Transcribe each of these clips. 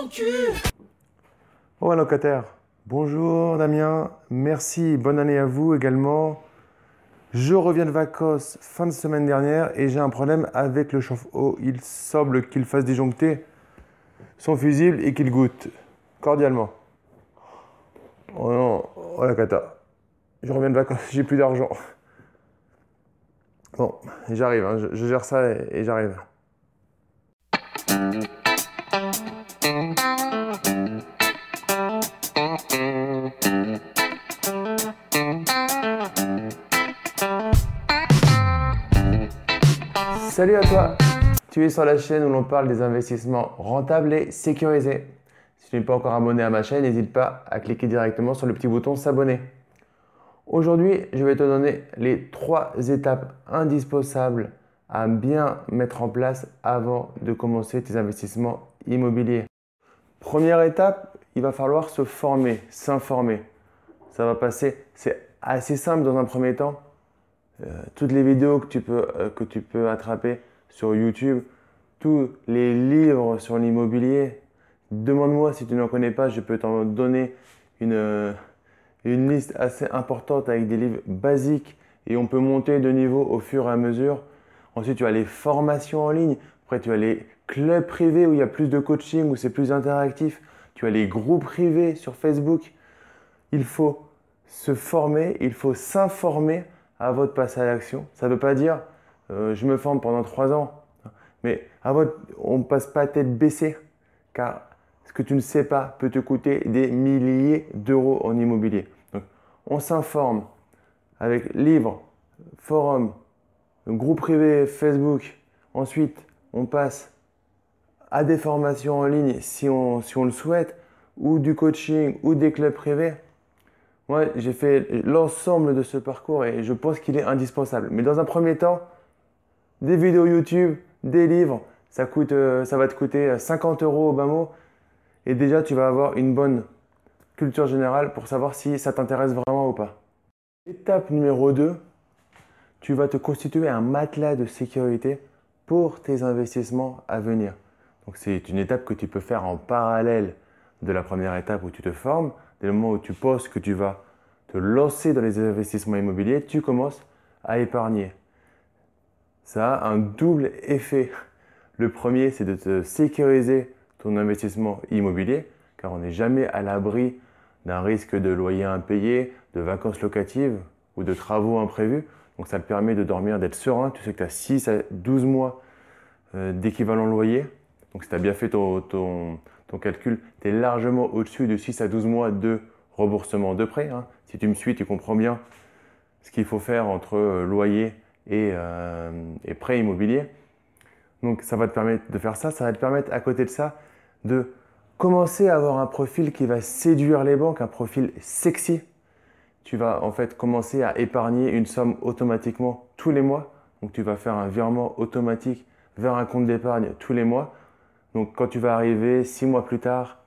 ton cul. Bonjour Damien, merci, bonne année à vous également. Je reviens de vacances fin de semaine dernière et j'ai un problème avec le chauffe-eau. Il semble qu'il fasse disjoncter son fusible et qu'il goûte cordialement. Oh non, oh la cata. Je reviens de vacances, j'ai plus d'argent. Bon, j'arrive, hein, je, gère ça et j'arrive. Salut à toi Tu es sur la chaîne où l'on parle des investissements rentables et sécurisés. Si tu n'es pas encore abonné à ma chaîne, n'hésite pas à cliquer directement sur le petit bouton s'abonner. Aujourd'hui, je vais te donner les trois étapes indispensables à bien mettre en place avant de commencer tes investissements immobiliers. Première étape, il va falloir se former, s'informer. Ça va passer, c'est assez simple dans un premier temps. Euh, toutes les vidéos que tu, peux, euh, que tu peux attraper sur YouTube, tous les livres sur l'immobilier. Demande-moi si tu n'en connais pas, je peux t'en donner une, euh, une liste assez importante avec des livres basiques et on peut monter de niveau au fur et à mesure. Ensuite, tu as les formations en ligne. Après, tu as les clubs privés où il y a plus de coaching, où c'est plus interactif. Tu as les groupes privés sur Facebook. Il faut se former, il faut s'informer à votre passage à l'action. Ça ne veut pas dire euh, je me forme pendant trois ans, mais à votre, on ne passe pas tête baissée, car ce que tu ne sais pas peut te coûter des milliers d'euros en immobilier. Donc, on s'informe avec livres, forums, groupe privé Facebook. Ensuite, on passe à des formations en ligne si si on le souhaite, ou du coaching, ou des clubs privés. Moi, j'ai fait l'ensemble de ce parcours et je pense qu'il est indispensable. Mais dans un premier temps, des vidéos YouTube, des livres, ça, coûte, euh, ça va te coûter 50 euros au bas mot. Et déjà, tu vas avoir une bonne culture générale pour savoir si ça t'intéresse vraiment ou pas. Étape numéro 2, tu vas te constituer un matelas de sécurité pour tes investissements à venir. Donc c'est une étape que tu peux faire en parallèle de la première étape où tu te formes. Dès le moment où tu penses que tu vas te lancer dans les investissements immobiliers, tu commences à épargner. Ça a un double effet. Le premier, c'est de te sécuriser ton investissement immobilier, car on n'est jamais à l'abri d'un risque de loyer impayé, de vacances locatives ou de travaux imprévus. Donc ça te permet de dormir, d'être serein. Tu sais que tu as 6 à 12 mois euh, d'équivalent loyer. Donc si tu as bien fait ton, ton, ton calcul, tu es largement au-dessus de 6 à 12 mois de remboursement de prêt. Hein. Si tu me suis, tu comprends bien ce qu'il faut faire entre euh, loyer et, euh, et prêt immobilier. Donc ça va te permettre de faire ça. Ça va te permettre à côté de ça de commencer à avoir un profil qui va séduire les banques, un profil sexy. Tu vas en fait commencer à épargner une somme automatiquement tous les mois. Donc tu vas faire un virement automatique vers un compte d'épargne tous les mois. Donc quand tu vas arriver six mois plus tard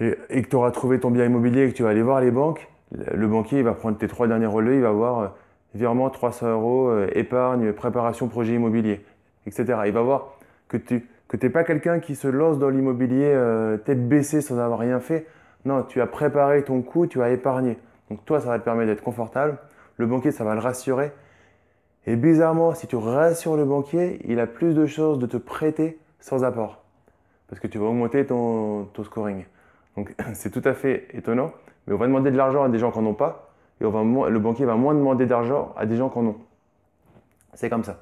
et, que tu auras trouvé ton bien immobilier et que tu vas aller voir les banques, le banquier va prendre tes trois derniers relevés, il va voir euh, virement 300 euros, euh, épargne, préparation projet immobilier, etc. Il va voir que tu que n'es pas quelqu'un qui se lance dans l'immobilier euh, tête baissée sans avoir rien fait. Non, tu as préparé ton coup, tu as épargné. Donc toi, ça va te permettre d'être confortable. Le banquier, ça va le rassurer. Et bizarrement, si tu rassures le banquier, il a plus de chances de te prêter sans apport. Parce que tu vas augmenter ton, scoring. Donc c'est tout à fait étonnant. Mais on va demander de l'argent à des gens qui n'en ont pas. Et on va, le banquier va moins demander d'argent à des gens qui en ont. C'est comme ça.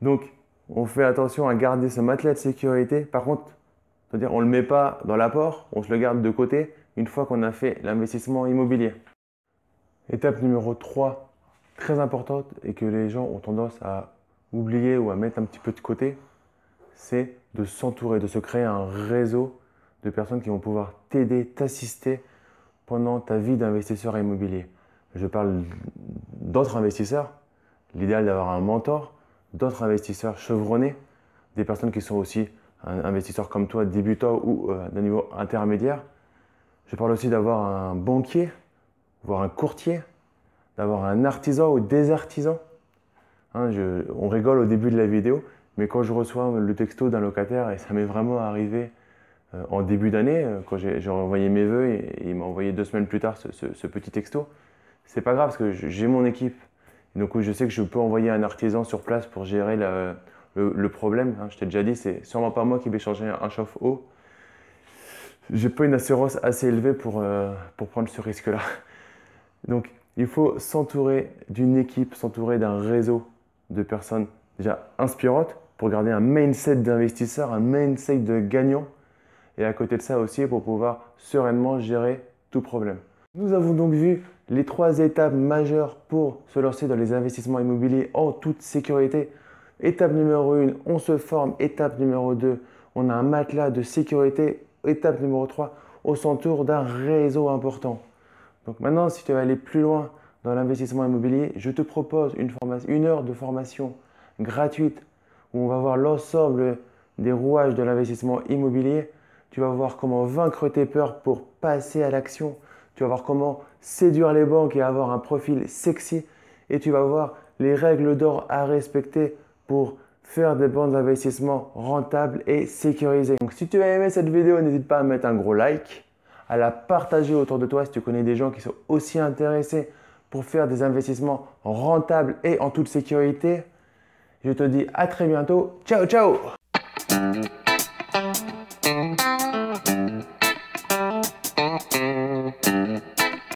Donc, on fait attention à garder ce matelas de sécurité. Par contre, c'est-à-dire on ne le met pas dans l'apport, on se le garde de côté une fois qu'on a fait l'investissement immobilier. Étape numéro 3, très importante et que les gens ont tendance à oublier ou à mettre un petit peu de côté, c'est de s'entourer, de se créer un réseau de personnes qui vont pouvoir t'aider, t'assister pendant ta vie d'investisseur immobilier. Je parle d'autres investisseurs, l'idéal d'avoir un mentor, d'autres investisseurs chevronnés, des personnes qui sont aussi investisseurs comme toi, débutants ou euh, d'un niveau intermédiaire. Je parle aussi d'avoir un banquier, voire un courtier, d'avoir un artisan ou des artisans. Hein, on rigole au début de la vidéo, Mais quand je reçois le texto d'un locataire, et ça m'est vraiment arrivé euh, en début d'année, euh, quand j'ai envoyé mes vœux et, il m'a envoyé deux semaines plus tard ce, petit texto, c'est pas grave parce que j'ai mon équipe. Donc je sais que je peux envoyer un artisan sur place pour gérer le, problème. Hein. Je t'ai déjà dit, c'est sûrement pas moi qui vais changer un chauffe-eau. J'ai pas une assurance assez élevée pour, euh, pour prendre ce risque-là. Donc il faut s'entourer d'une équipe, s'entourer d'un réseau de personnes déjà inspirantes pour garder un mindset d'investisseur, un mindset de gagnant. Et à côté de ça aussi, pour pouvoir sereinement gérer tout problème. Nous avons donc vu les trois étapes majeures pour se lancer dans les investissements immobiliers en toute sécurité. Étape numéro 1, on se forme. Étape numéro 2, on a un matelas de sécurité. Étape numéro 3, on s'entoure d'un réseau important. Donc maintenant, si tu veux aller plus loin dans l'investissement immobilier, je te propose une, une heure de formation gratuite où on va voir l'ensemble des rouages de l'investissement immobilier. Tu vas voir comment vaincre tes peurs pour passer à l'action. Tu vas voir comment séduire les banques et avoir un profil sexy. Et tu vas voir les règles d'or à respecter pour faire des bons investissements rentables et sécurisés. Donc si tu as aimé cette vidéo, n'hésite pas à mettre un gros like à la partager autour de toi si tu connais des gens qui sont aussi intéressés pour faire des investissements rentables et en toute sécurité. Je te dis à très bientôt. Ciao, ciao